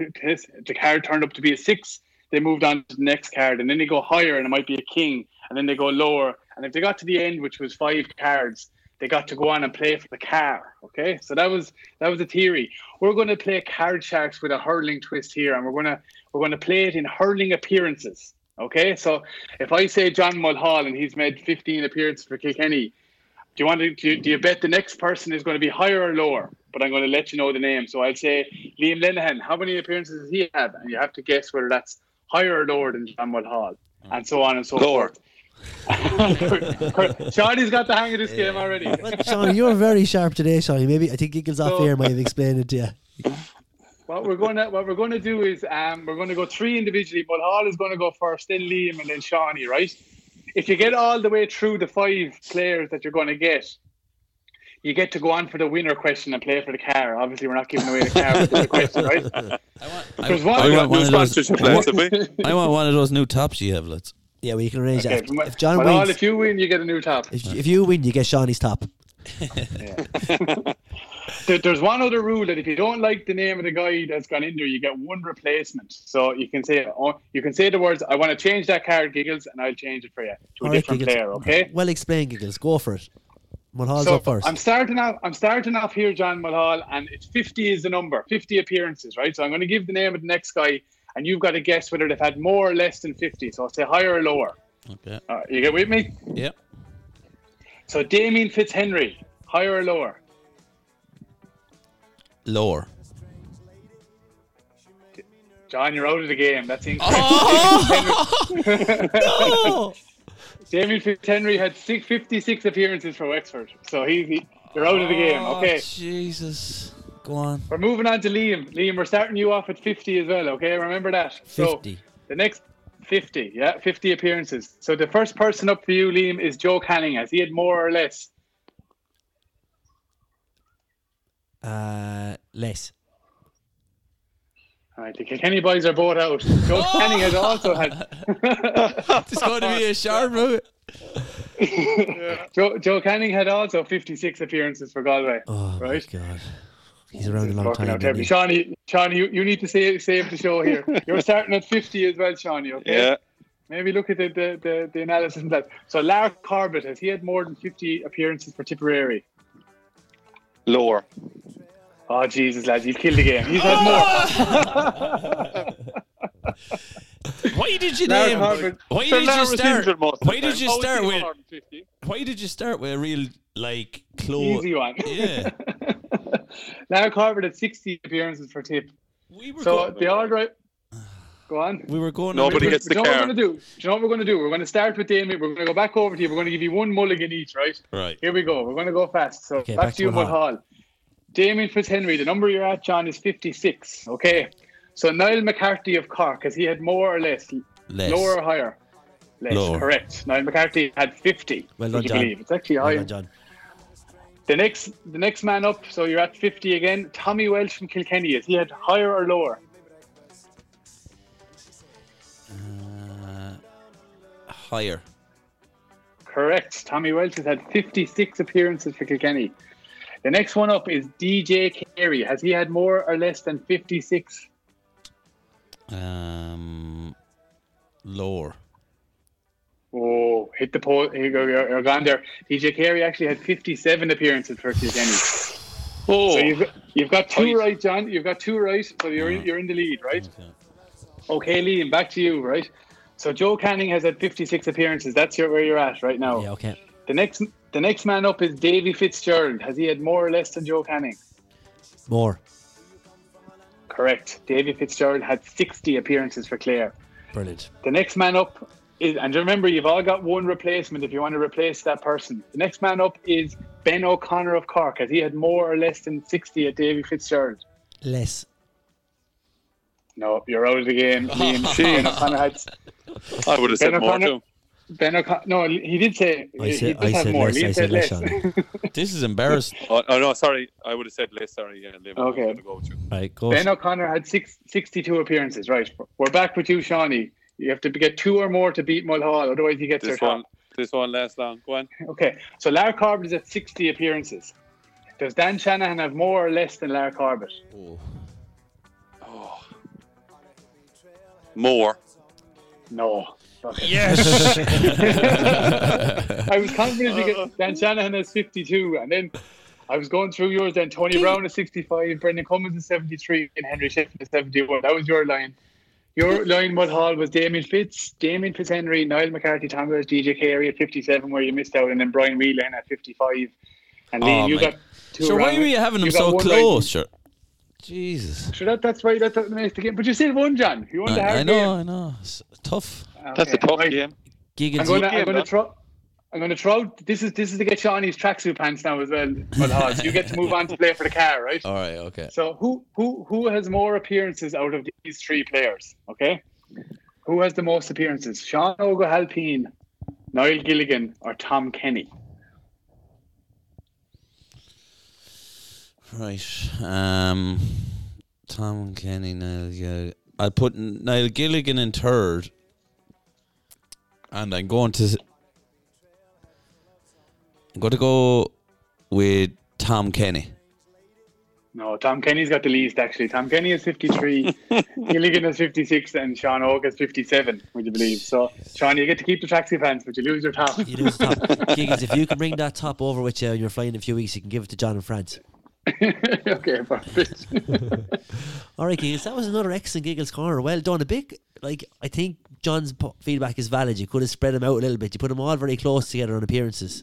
the card turned up to be a six, they moved on to the next card, and then they go higher, and it might be a king, and then they go lower, and if they got to the end, which was five cards, they got to go on and play for the car. Okay, so that was that was the theory. We're going to play card sharks with a hurling twist here, and we're gonna we're going to play it in hurling appearances. Okay, so if I say John Mulhall and he's made 15 appearances for Kilkenny, do you want to do you, do you bet the next person is going to be higher or lower? But I'm going to let you know the name. So I'll say Liam Lenihan. How many appearances does he have? And you have to guess whether that's higher or lower than John Mulhall, and so on and so Lower. forth. Shawnee's got the hang of this game already. Well, Sean, you're very sharp today, Sean. Maybe I think Giggles off So- air might have explained it to you. What we're going to what we're going to do is um, we're going to go three individually, but Hall is going to go first, then Liam, and then Shawnee. Right? If you get all the way through the five players that you're going to get, you get to go on for the winner question and play for the car. Obviously, we're not giving away the car with the question, right? There's one. I want one of those. sponsorship lads, have? I want one of those new tops you have, lads. Yeah, well, you can arrange Okay, that. but- If John but Hall, wins, if you win, you get a new top. if, if you win, you get Shawnee's top. There- There's one other rule that if you don't like the name of the guy that's gone in there, you get one replacement. So you can say oh, you can say the words, "I want to change that card, Giggles," and I'll change it for you to a All right, different Giggles. player. Okay. Well explained, Giggles. Go for it. Mulhall's So up first. I'm starting off. I'm starting off here, John Mulhall, and it's 50 is the number, 50 appearances, right? So I'm going to give the name of the next guy, and you've got to guess whether they've had more or less than 50. So I'll say higher or lower. Okay. Uh, you get with me? Yep. So Damien Fitzhenry, higher or lower? Lower. John, you're out of the game. That's incorrect. Oh! Damien Fitzhenry had six, 56 appearances for Wexford, so he's he, you're out of the game. Oh, Okay, Jesus. Go on. we're moving on to Liam. Liam, we're starting you off at 50 as well. Okay, remember that. So 50. the next 50, yeah, 50 appearances. So the first person up for you, Liam, is Joe Canning. Has he had more or less? Uh, less. All right, the Kilkenny boys are both out. Joe Canning has also had. It's going to be a sharp move. Joe, Joe Canning had also 56 appearances for Galway. Oh Right. god. He's around a long time. out isn't terribly. he? Shawnee, Shawnee, you, you need to save, save the show here. You're starting at 50 as well, Shawnee, okay? Yeah. Maybe look at the, the, the, the analysis and that. So, Lar Corbett, has he had more than 50 appearances for Tipperary? Lower. Oh, Jesus, lads, you've killed the game. He's had more. Why did you Lark name? Why did you start? injured Why did you start been with? more than 50. Why did you start with a real like close? Easy one. Yeah. Lar Corbett had 60 appearances for Tip. We were So, going, the all right. Go on. we were going. Nobody gets the you know what car. we're going to do? Do you know what we're going to do? We're going to start with Damien. We're going to go back over to you. We're going to give you one mulligan each, right? Right. Here we go. We're going to go fast. So Okay, back, back to you, to Mulhall. Mulhall. Damien Fitzhenry, the number you're at, John, is 56. Okay. So Niall McCarthy of Cork, has he had more or less? Less. Lower or higher? Less. Lower. Correct. Niall McCarthy had 50. Well would done, you John. believe? It's actually Well higher. done, John. The next, the next man up. So you're at 50 again. Tommy Walsh from Kilkenny. Is he had higher or lower? Uh, higher. Correct. Tommy Walsh has had 56 appearances for Kilkenny. The next one up is DJ Carey. Has he had more or less than 56? Um, lower. Oh, hit the pole. Here you go. You're, gone there. DJ Carey actually had 57 appearances for Kilkenny. Oh, So you've got, you've got two oh, Tight. right, John. You've got two right. So you're in, you're in the lead, right? Okay. Okay, Liam, back to you, right? So Joe Canning has had 56 appearances. That's your, where you're at right now. Yeah, okay. The next the next man up is Davy Fitzgerald. Has he had more or less than Joe Canning? More. Correct. Davy Fitzgerald had 60 appearances for Clare. Brilliant. The next man up is, and remember, you've all got one replacement if you want to replace that person. The next man up is Ben O'Connor of Cork. Has he had more or less than 60 at Davy Fitzgerald? Less. No, you're out of the game. Liam. Ben O'Connor had I would have said Ben more O'Connor- too. Ben O'Connor. No, he did say I he said- does I have said more. less, Liam I said less, less. This is embarrassing. Oh, oh no, sorry. I would have said less. Sorry. Yeah, Liam, Okay. Go. Right, go. ben O'Connor had six, 62 appearances. Right, we're back with you, Shawnee. You have to get two or more to beat Mulhall, otherwise he gets This one, top. this one lasts long. Go on. Okay, so Lar Corbett is at 60 appearances. Does Dan Shanahan have more or less than Lar Corbett? Oh. More. No. Okay. Yes. I was confident because Dan Shanahan has 52, and then I was going through yours. Then Tony Brown is 65, Brendan Cummins is 73, and Henry Shefflin is 71. That was your line. Your line, Mulhall, was Damien Fitz, Damien Fitzhenry, Niall McCarthy, Tom Wells, DJ Carey at 57, where you missed out, and then Brian Whelan at 55. And Liam, Oh, you mate. got two. so why around- were you having them you so close? Sure. Jesus. Sure, that, that's right. That's what makes the game. But you still won, John. You won the I, hard I know, game. I know. It's tough. That's a Okay, tough right. game. I'm going to game, I'm going to though. throw. I'm going to throw. This is this is to get Shawnee's tracksuit pants now as well. But you get to move on to play for the car, right? All right, okay. So who who who has more appearances out of these three players? Okay, who has the most appearances? Sean Ó hAilpín, Niall Gilligan, or Tom Kenny? Right. Um, Tom Kenny, Niall Gilligan. I'll put Niall Gilligan in third. And I'm going to. I'm going to go with Tom Kenny. No, Tom Kenny's got the least actually. Tom Kenny is 53, Gilligan is 56, and Sean Óg is 57. Would you believe? So, Sean, you get to keep the tracksuit pants, but you lose your top. you lose the top. Giggins, if you can bring that top over with you and you're flying in a few weeks, you can give it to John in France. okay, perfect. All right, Giggles, that was another excellent Giggles corner. Well done. A big, like, I think John's feedback is valid. You could have spread them out a little bit. You put them all very close together on appearances.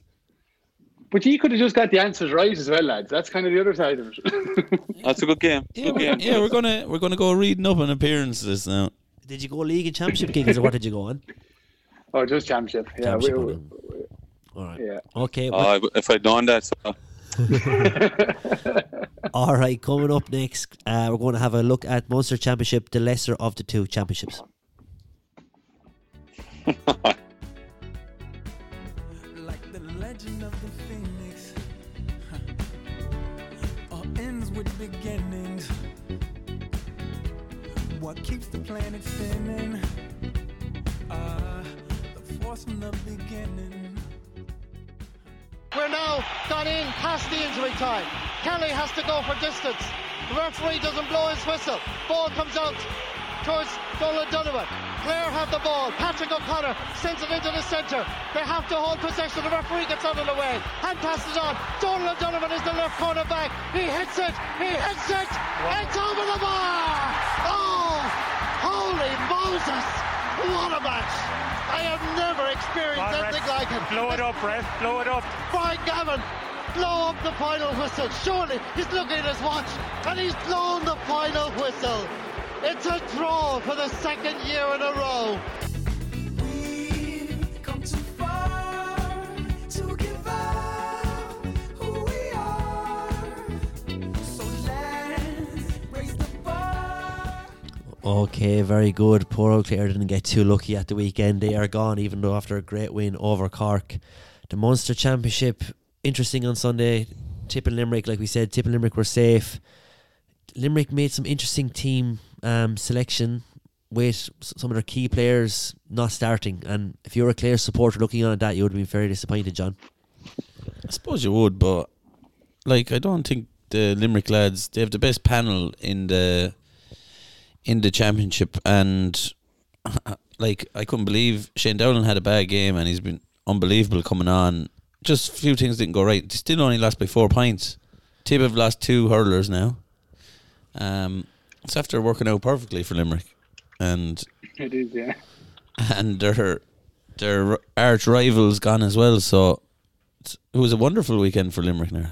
But you could have just got the answers right as well, lads. That's kind of the other side of it. That's a good game. Yeah, Good we're, game. yeah, we're gonna we're gonna go reading up on appearances now. Did you go league and championship Giggles, or what did you go on? oh, just championship. Yeah, Championship we, on we. All right. yeah. Okay. Well, I- if I'd known that, so all right. Coming up next, uh, we're going to have a look at Munster Championship, the lesser of the two championships. What keeps the planet spinning uh, the force from the beginning We're now gone in past the injury time. Kelly has to go for distance. The referee doesn't blow his whistle. Ball comes out towards Domhnall Donovan. Clare have the ball. Patrick O'Connor sends it into the centre. They have to hold possession. The referee gets out of the way. Hand passes on. Domhnall Donovan is the left corner back. He hits it. He hits it. It's over the bar. Oh, holy Moses. What a match. I have never experienced anything like it. Blow it up, ref. Blow it up. Brian Gavin, blow up the final whistle. Surely he's looking at his watch and he's blown the final whistle. It's a draw for the second year in a row. we've come too far to give up who we are so let's raise the bar Okay, very good. Poor Eau Clare didn't get too lucky at the weekend. They are gone, even though after a great win over Cork. The Munster Championship, interesting on Sunday. Tip and Limerick, like we said, Tip and Limerick were safe. Limerick made some interesting team um, selection with some of their key players not starting. And if you're a Clare supporter looking on at that, you would have been very disappointed, John. I suppose you would, but like I don't think the Limerick lads they have the best panel in the in the championship, and like I couldn't believe Shane Dowling had a bad game, and he's been unbelievable coming on. Just a few things didn't go right. They still only lost by four points. Tib have lost two hurlers now. Um, it's after working out perfectly for Limerick, and It is, yeah. and their their arch rivals gone as well. So it was a wonderful weekend for Limerick now.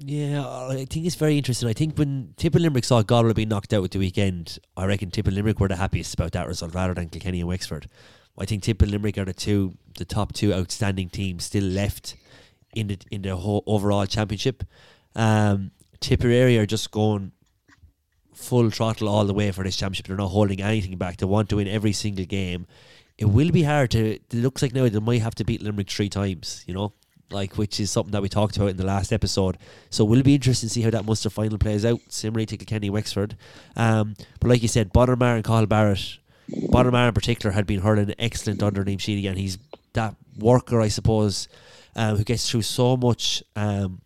Yeah, I think it's very interesting. I think when Tip and Limerick saw Galway being knocked out at the weekend, I reckon Tip and Limerick were the happiest about that result rather than Kilkenny and Wexford. I think Tip and Limerick are the two, the top two outstanding teams still left in the in the whole overall championship. Um, Tipperary are just going full throttle all the way for this championship. They're not holding anything back. They want to win every single game. it will be hard to. It looks like now they might have to beat Limerick three times. You know, like which is something that we talked about in the last episode. So it will be interesting to see how that Munster final plays out. Similarly to Kilkenny, Wexford. Um, but like you said, Bonner Maher and Cathal Barrett, Bonner Maher in particular had been hurling excellent under Liam Sheedy, and he's that worker, I suppose, um, who gets through so much. Um,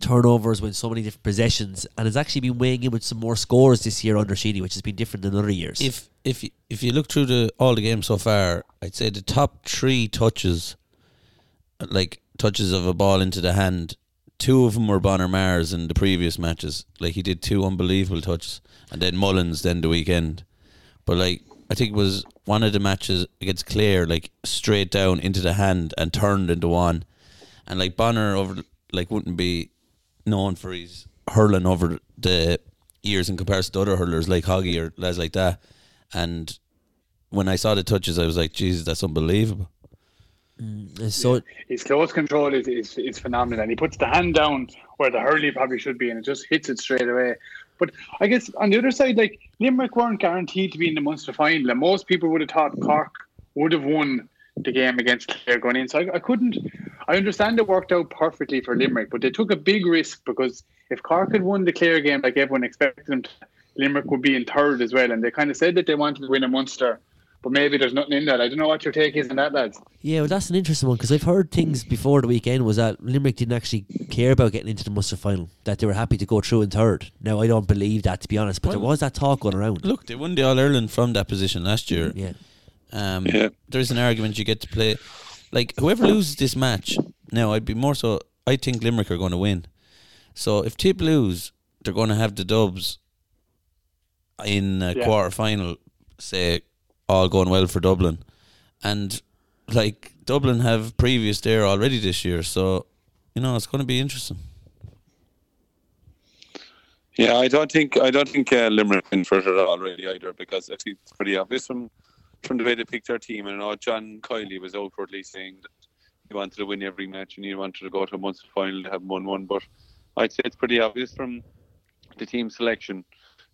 turnovers with so many different possessions and has actually been weighing in with some more scores this year under Sheedy, which has been different than other years. If if you, if you look through the all the games so far, I'd say the top three touches, like touches of a ball into the hand, two of them were Bonner Maher's in the previous matches. Like he did two unbelievable touches, and then Mullins then the weekend. But like I think it was one of the matches against Clare, like straight down into the hand and turned into one, and like Bonner over like wouldn't be known for his hurling over the years in comparison to other hurlers like Hoggy or lads like that. And when I saw the touches, I was like, Jesus, that's unbelievable. Mm, so his close control is, is is phenomenal, and he puts the hand down where the hurley probably should be, and it just hits it straight away. But I guess on the other side, like Limerick weren't guaranteed to be in the Munster final, and most people would have thought Cork would have won the game against Clare going in. So I, I couldn't. I understand it worked out perfectly for Limerick, but they took a big risk because if Cork had won the Clare game like everyone expected them to, Limerick would be in third as well. And they kind of said that they wanted to win a Munster, but maybe there's nothing in that. I don't know what your take is on that, lads. Yeah, well, that's an interesting one because I've heard things before the weekend was that Limerick didn't actually care about getting into the Munster final; that they were happy to go through in third. Now, I don't believe that to be honest, but there was that talk going around. Look, they won the All Ireland from that position last year. Yeah. Um, Yeah. There's an argument you get to play. Like, whoever loses this match, now, I'd be more so, I think Limerick are going to win. So if Tip lose, they're going to have the dubs in a Yeah. quarter final, say, all going well for Dublin. And, like, Dublin have previous there already this year. So, you know, it's going to be interesting. Yeah, I don't think I don't think uh, Limerick win for it all either because I think it's pretty obvious from from the way they picked their team. And I know John Kiely was outwardly saying that he wanted to win every match and he wanted to go to a Munster final to have won one. But I'd say it's pretty obvious from the team selection,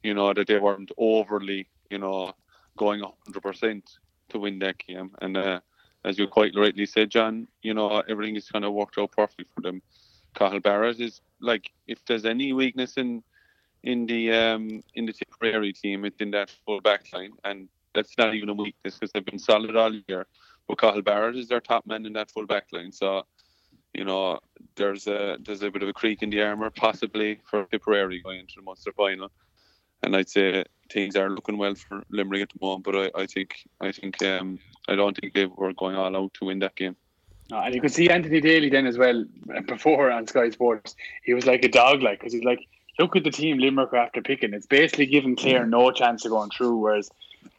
you know, that they weren't overly, you know, going hundred percent to win that game. And uh, as you quite rightly said, John, you know, everything is kind of worked out perfectly for them. Cathal Barrett is like if there's any weakness in in the um in the Tipperary team, it's in that full back line, and that's not even a weakness because they've been solid all year. But Cathal Barrett is their top man in that full back line, so you know there's a there's a bit of a creak in the armour possibly for Tipperary going into the Munster final, and I'd say things are looking well for Limerick at the moment. But I, I think I think um I don't think they were going all out to win that game. Uh, and you could see Anthony Daly then as well before on Sky Sports. He was like a dog, like because he's like, look at the team Limerick are after picking. It's basically giving Clare no chance of going through. Whereas,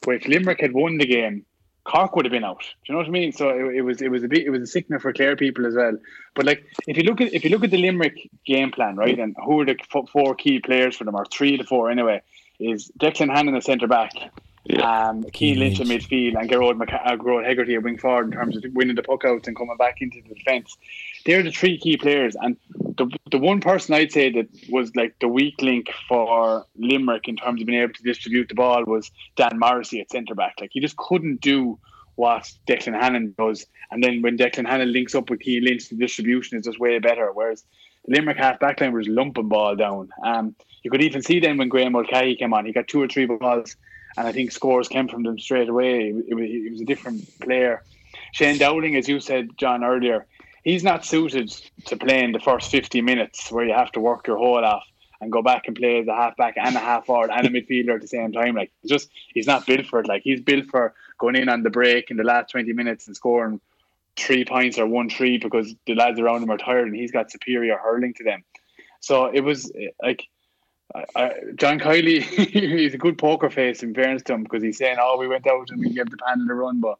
well, if Limerick had won the game, Cork would have been out. Do you know what I mean? So it, it was it was a bit it was a sickener for Clare people as well. But like if you look at if you look at the Limerick game plan, right, and who are the four key players for them, or three to four anyway, is Declan Hannon the centre back. Um, Cian Lynch in midfield and Gerard, McC- uh, Gearóid Hegarty at wing forward in terms of winning the puck outs and coming back into the defence. They're the three key players, and the the one person I'd say that was like the weak link for Limerick in terms of being able to distribute the ball was Dan Morrissey at centre back. Like he just couldn't do what Declan Hannon does, and then when Declan Hannon links up with Cian Lynch, the distribution is just way better. Whereas the Limerick half back line was lumping ball down. Um, you could even see then when Graeme Mulcahy came on, he got two or three balls, and I think scores came from them straight away. It, was- it was a different player. Shane Dowling, as you said, John earlier, he's not suited to playing the first 50 minutes where you have to work your whole off and go back and play as a half back and a half forward and a midfielder at the same time. Like just he's not built for it. Like he's built for going in on the break in the last 20 minutes and scoring three points or one three because the lads around him are tired and he's got superior hurling to them. So it was like I, I, John Kiely, he's a good poker face in fairness to him because he's saying, "Oh, we went out and we gave the panel a run," but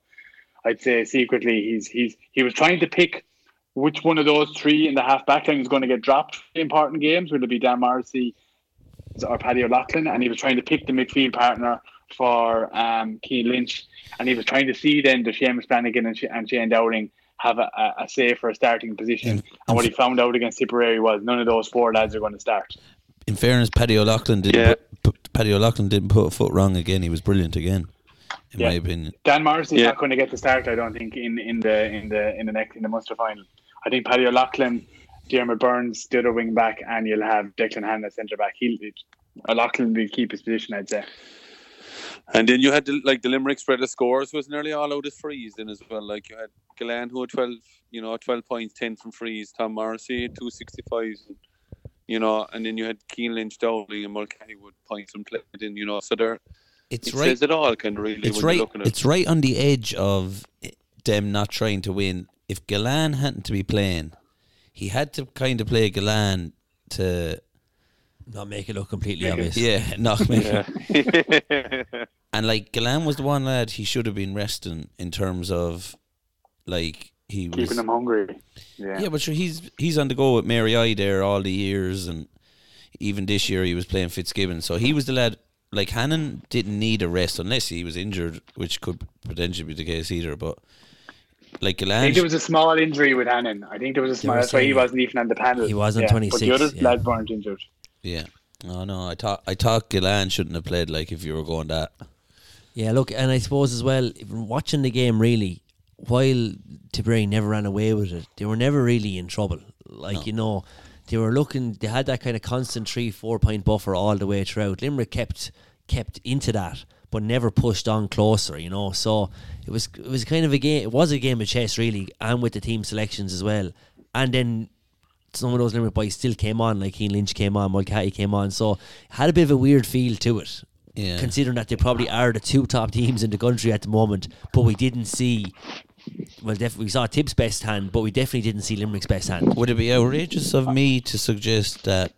I'd say secretly he's he's he was trying to pick which one of those three in the half back line is going to get dropped in important games. Will it be Dan Morrissey or Paddy O'Loughlin? And he was trying to pick the midfield partner for um, Cian Lynch, and he was trying to see then does Seamus Flanagan and, Sh- and Shane Dowling have a, a, a say for a starting position. And what he found out against Tipperary was none of those four lads are going to start. In fairness, Paddy O'Loughlin didn't Yeah. put, put, Paddy O'Loughlin didn't put a foot wrong again. He was brilliant again. in Yeah. my opinion. Dan Morrissey's Yeah. not going to get the start, I don't think, in, in the in the in the next in the Munster final. I think Paddy O'Loughlin, Diarmaid Byrnes, the other wing back, and you'll have Declan Hannon centre back. He'll O'Loughlin will keep his position, I'd say. And then you had the, like the Limerick spread of scores was nearly all out of frees then as well. Like you had Gillane who had twelve, you know, twelve points, ten from frees. Tom Morrissey two sixty five, you know, and then you had Cian Lynch, Dowley, and Mulcahy would points and played in, you know. So there, It's it right. says it all, kind of really. it's when right. You're looking at It's right on the edge of them not trying to win. If Gillane hadn't to be playing, he had to kind of play Gillane to Not make it look completely Make it- obvious. yeah, not make Yeah. And like Gillane was the one lad he should have been resting in terms of like he was Keeping them hungry. Yeah. Yeah, but sure he's he's on the go with Mary I there all the years and even this year he was playing Fitzgibbon. So he was the lad like Hannon didn't need a rest unless he was injured, which could potentially be the case either, but like I Gillane think there was a small injury with Hannon. I think there was a small. That's why he wasn't even on the panel. he wasn't yeah. But 26, the other yeah. lads weren't injured. Yeah. Oh no, I thought I thought Gillane shouldn't have played like if you were going that. Yeah, look, and I suppose as well, watching the game really, while Tipperary never ran away with it, they were never really in trouble. Like, you know, they were looking, they had that kind of constant three, four point buffer all the way throughout. Limerick kept kept into that, but never pushed on closer, you know. So it was it was kind of a game, it was a game of chess, really, and with the team selections as well. And then some of those Limerick boys still came on, like Cian Lynch came on, Mulcahy came on. So had a bit of a weird feel to it Yeah. considering that they probably are the two top teams in the country at the moment. But we didn't see, well, def- we saw Tibbs' best hand, but we definitely didn't see Limerick's best hand. Would it be outrageous of me to suggest that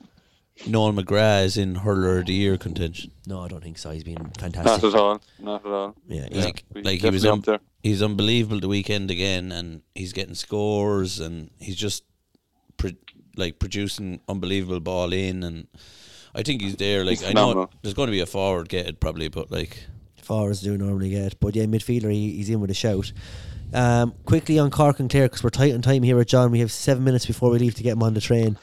Noel McGrath is in hurler of the year contention? No, I don't think so. He's been fantastic. not fantastic. at all, not at all. Yeah, yeah. Like He's like he was un- he's unbelievable the weekend again and he's getting scores and he's just pro- like producing unbelievable ball in and I think he's there like He's I know phenomenal. there's going to be a forward get probably but like Forwards do normally get, but yeah, midfielder he, he's in with a shout. Um, quickly on Cork and Clare because we're tight on time here with John. We have seven minutes before we leave to get him on the train.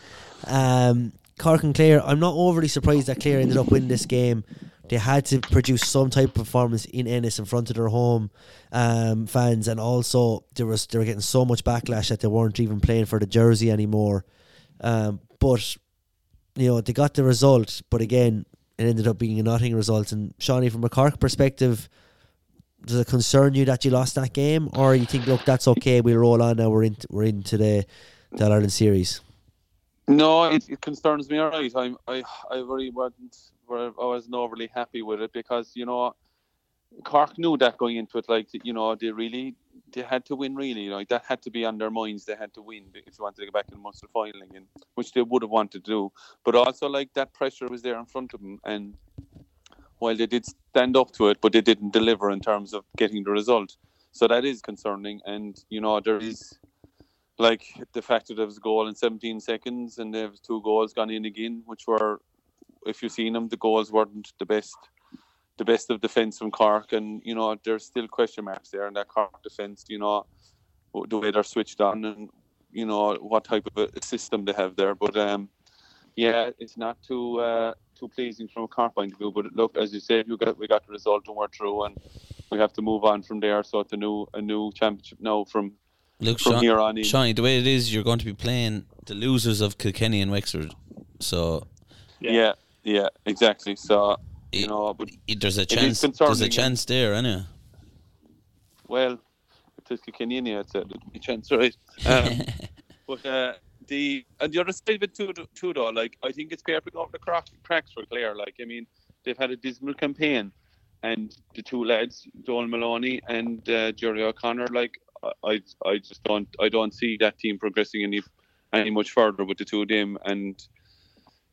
Um, Cork and Clare, I'm not overly surprised that Clare ended up winning this game. They had to produce some type of performance in Ennis in front of their home um, fans, and also there was they were getting so much backlash that they weren't even playing for the jersey anymore. Um, but you know they got the result, but again, it ended up being a nothing result. And Shawnee, from a Cork perspective, does it concern you that you lost that game, or you think, look, that's okay, we'll roll on now. We're in, we're into the the Ireland series. No, it, it concerns me. All right, I'm, I, I really wasn't, I wasn't overly happy with it because you know, Cork knew that going into it. Like you know, they really, they had to win. Really, like that had to be on their minds. They had to win if they wanted to get back in the Munster final again, which they would have wanted to do. But also, like that pressure was there in front of them, and while they did stand up to it, but they didn't deliver in terms of getting the result. So that is concerning, and you know, there is like the fact that there was a goal in 17 seconds and there was two goals gone in again, which were, if you've seen them, the goals weren't the best, the best of defence from Cork, and you know there's still question marks there in that Cork defence. You know the way they're switched on and you know what type of a system they have there, but um, yeah, it's not too uh, too pleasing from a Cork point of view. But look, as you said, we got we got the result and we're through, and we have to move on from there. So it's a new a new championship now from look from Sean, here on in. Shawnee the way it is you're going to be playing the losers of Kilkenny and Wexford so Yeah, yeah, exactly. So you know, but it- there's a chance there's a chance there anyway well, it is Kilkenny, say the chance, right? Um, but uh, the and the other side of it too, too though, like I think it's careful over the crack, cracks for Clare. Like I mean, they've had a dismal campaign, and the two lads, Joel Moloney and uh, Gerry O'Connor, like I, I, just don't, I don't see that team progressing any, any much further with the two of them, and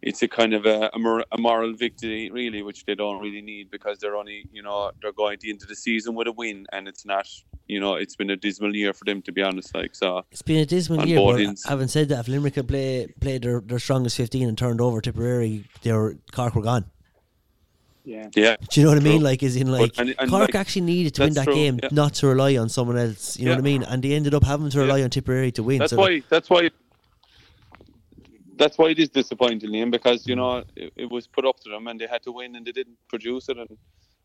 it's a kind of a, a, mor- a moral victory, really, which they don't really need because they're only, you know, they're going to the end of the season with a win, and it's not, you know, it's been a dismal year for them to be honest. Like so, It's been a dismal year, both but ends. having said that, if Limerick had play, played their, their strongest 15 and turned over Tipperary, they were, Cork were gone. Yeah. yeah, Do you know what I mean? Like, is in But- like and- and, Cork like, actually needed to win that true, game, yeah. not to rely on someone else. You know Yeah. what I mean? And they ended up having to rely Yeah. on Tipperary to win. that's so why, that's why, that's why it is disappointing, Liam, because you know it, it was put up to them and they had to win and they didn't produce it, and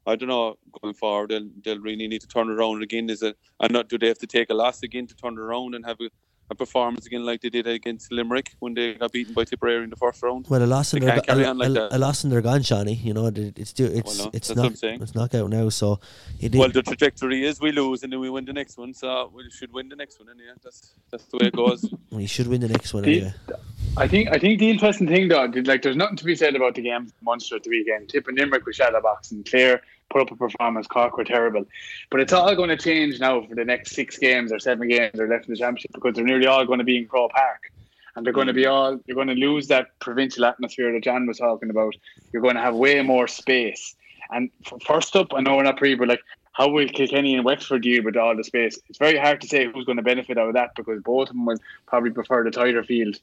I don't know going forward. They'll they'll really need to turn it around again. Is it? And not do they have to take a loss again to turn it around and have a, a performance again like they did against Limerick when they got beaten by Tipperary in the first round? Well, a loss They and they're can't a, like a- a loss and they're gone, Shawnee. You know, it- it's do it's Well, no, it's that's what not I'm saying. now. So it Well, the trajectory is we lose and then we win the next one. So we should win the next one. And yeah, that's that's the way it goes. We should win the next one The- anyway. I think I think the interesting thing though, like there's nothing to be said about the game Munster at the weekend. Tip and Limerick with Shadowbox and Clare put up a performance, Cork were terrible. But it's all going to change now for the next six games or seven games are left in the championship because they're nearly all going to be in Croke Park. And they're going to be mm. all you're going to lose that provincial atmosphere that John was talking about. You're going to have way more space. And f- first up, I know we're not pre, but like how will Kilkenny and Wexford deal with all the space? It's very hard to say who's going to benefit out of that because both of them will probably prefer the tighter field.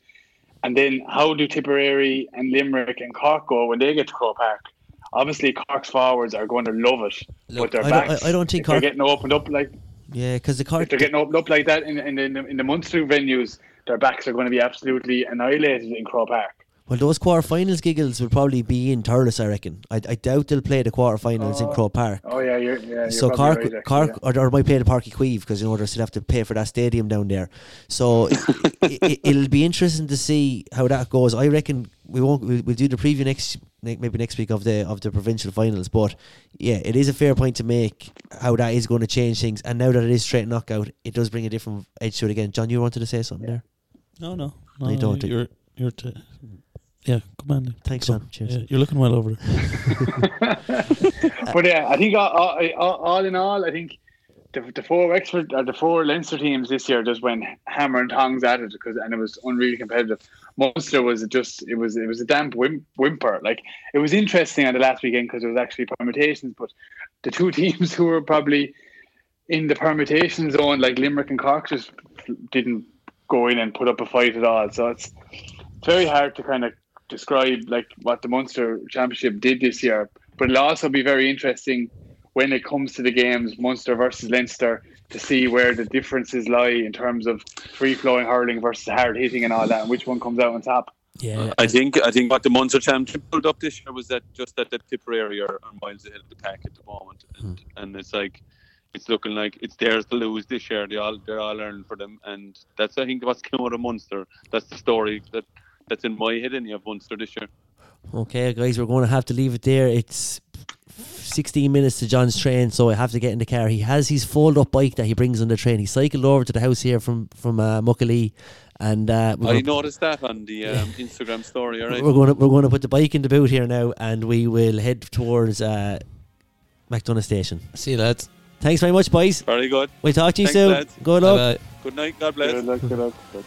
And then how do Tipperary and Limerick and Cork go when they get to Croke Park? Obviously, Cork's forwards are going to love it, but their I don't- backs, I- I don't think if they're Cork- getting opened up like Yeah, because the Cork if they're getting opened up like that in in the, in the Munster venues, their backs are going to be absolutely annihilated in Croke Park. Well, those quarterfinals giggles will probably be in Thurles, I reckon. I, I doubt they'll play the quarterfinals in Oh. Croke Park. Oh yeah, you're, yeah. You're so Cork, right, actually, Cork, yeah. or, or might play the Páirc Uí Chaoimh because you know they still have to pay for that stadium down there. So it, it, it'll be interesting to see how that goes. I reckon we won't. We'll, we'll do the preview next, maybe next week of the of the provincial finals. But yeah, it is a fair point to make how that is going to change things. And now that it is straight knockout, it does bring a different edge to it again. John, you wanted to say something there? No, no, No, no. you don't. You're, you're t- yeah, come on. Thanks, Come- John. Cheers. Yeah, you're looking well over there. but yeah, I think all, all, all- all in all, I think the, the four Wexford or the four Leinster teams this year just went hammer and tongs at it because and it was unreal competitive. Munster was just it was it was a damp whim, whimper. Like it was interesting on the last weekend because it was actually permutations, but the two teams who were probably in the permutation zone, like Limerick and Cork, just didn't go in and put up a fight at all. So it's very hard to kind of describe like what the Munster Championship did this year. But it'll also be very interesting when it comes to the games, Munster versus Leinster, to see where the differences lie in terms of free flowing hurling versus hard hitting and all that, and which one comes out on top. Yeah, uh, I think I think what the Munster Championship pulled up this year was that just that the Tipperary are, are miles ahead of the pack at the moment, and, hmm. and it's like it's looking like it's theirs to lose this year. They all they're all earning for them, and that's I think what's coming out of Munster. That's the story that that's in my head. Any of Munster this year. Okay, guys, we're going to have to leave it there. It's 16 minutes to John's train, so I have to get in the car. He has his fold up bike that he brings on the train. He cycled over to the house here from from uh, Muckalee, and uh, we're, I gonna, noticed that on the um, Instagram story. All right. we're going to we're going to put the bike in the boot here now, and we will head towards uh, MacDonagh Station. See you, lads. Thanks very much, boys. Very good. We'll talk to you Thanks, soon. lads. Good luck. Bye-bye. Good night. God bless. Good luck, good luck, good luck.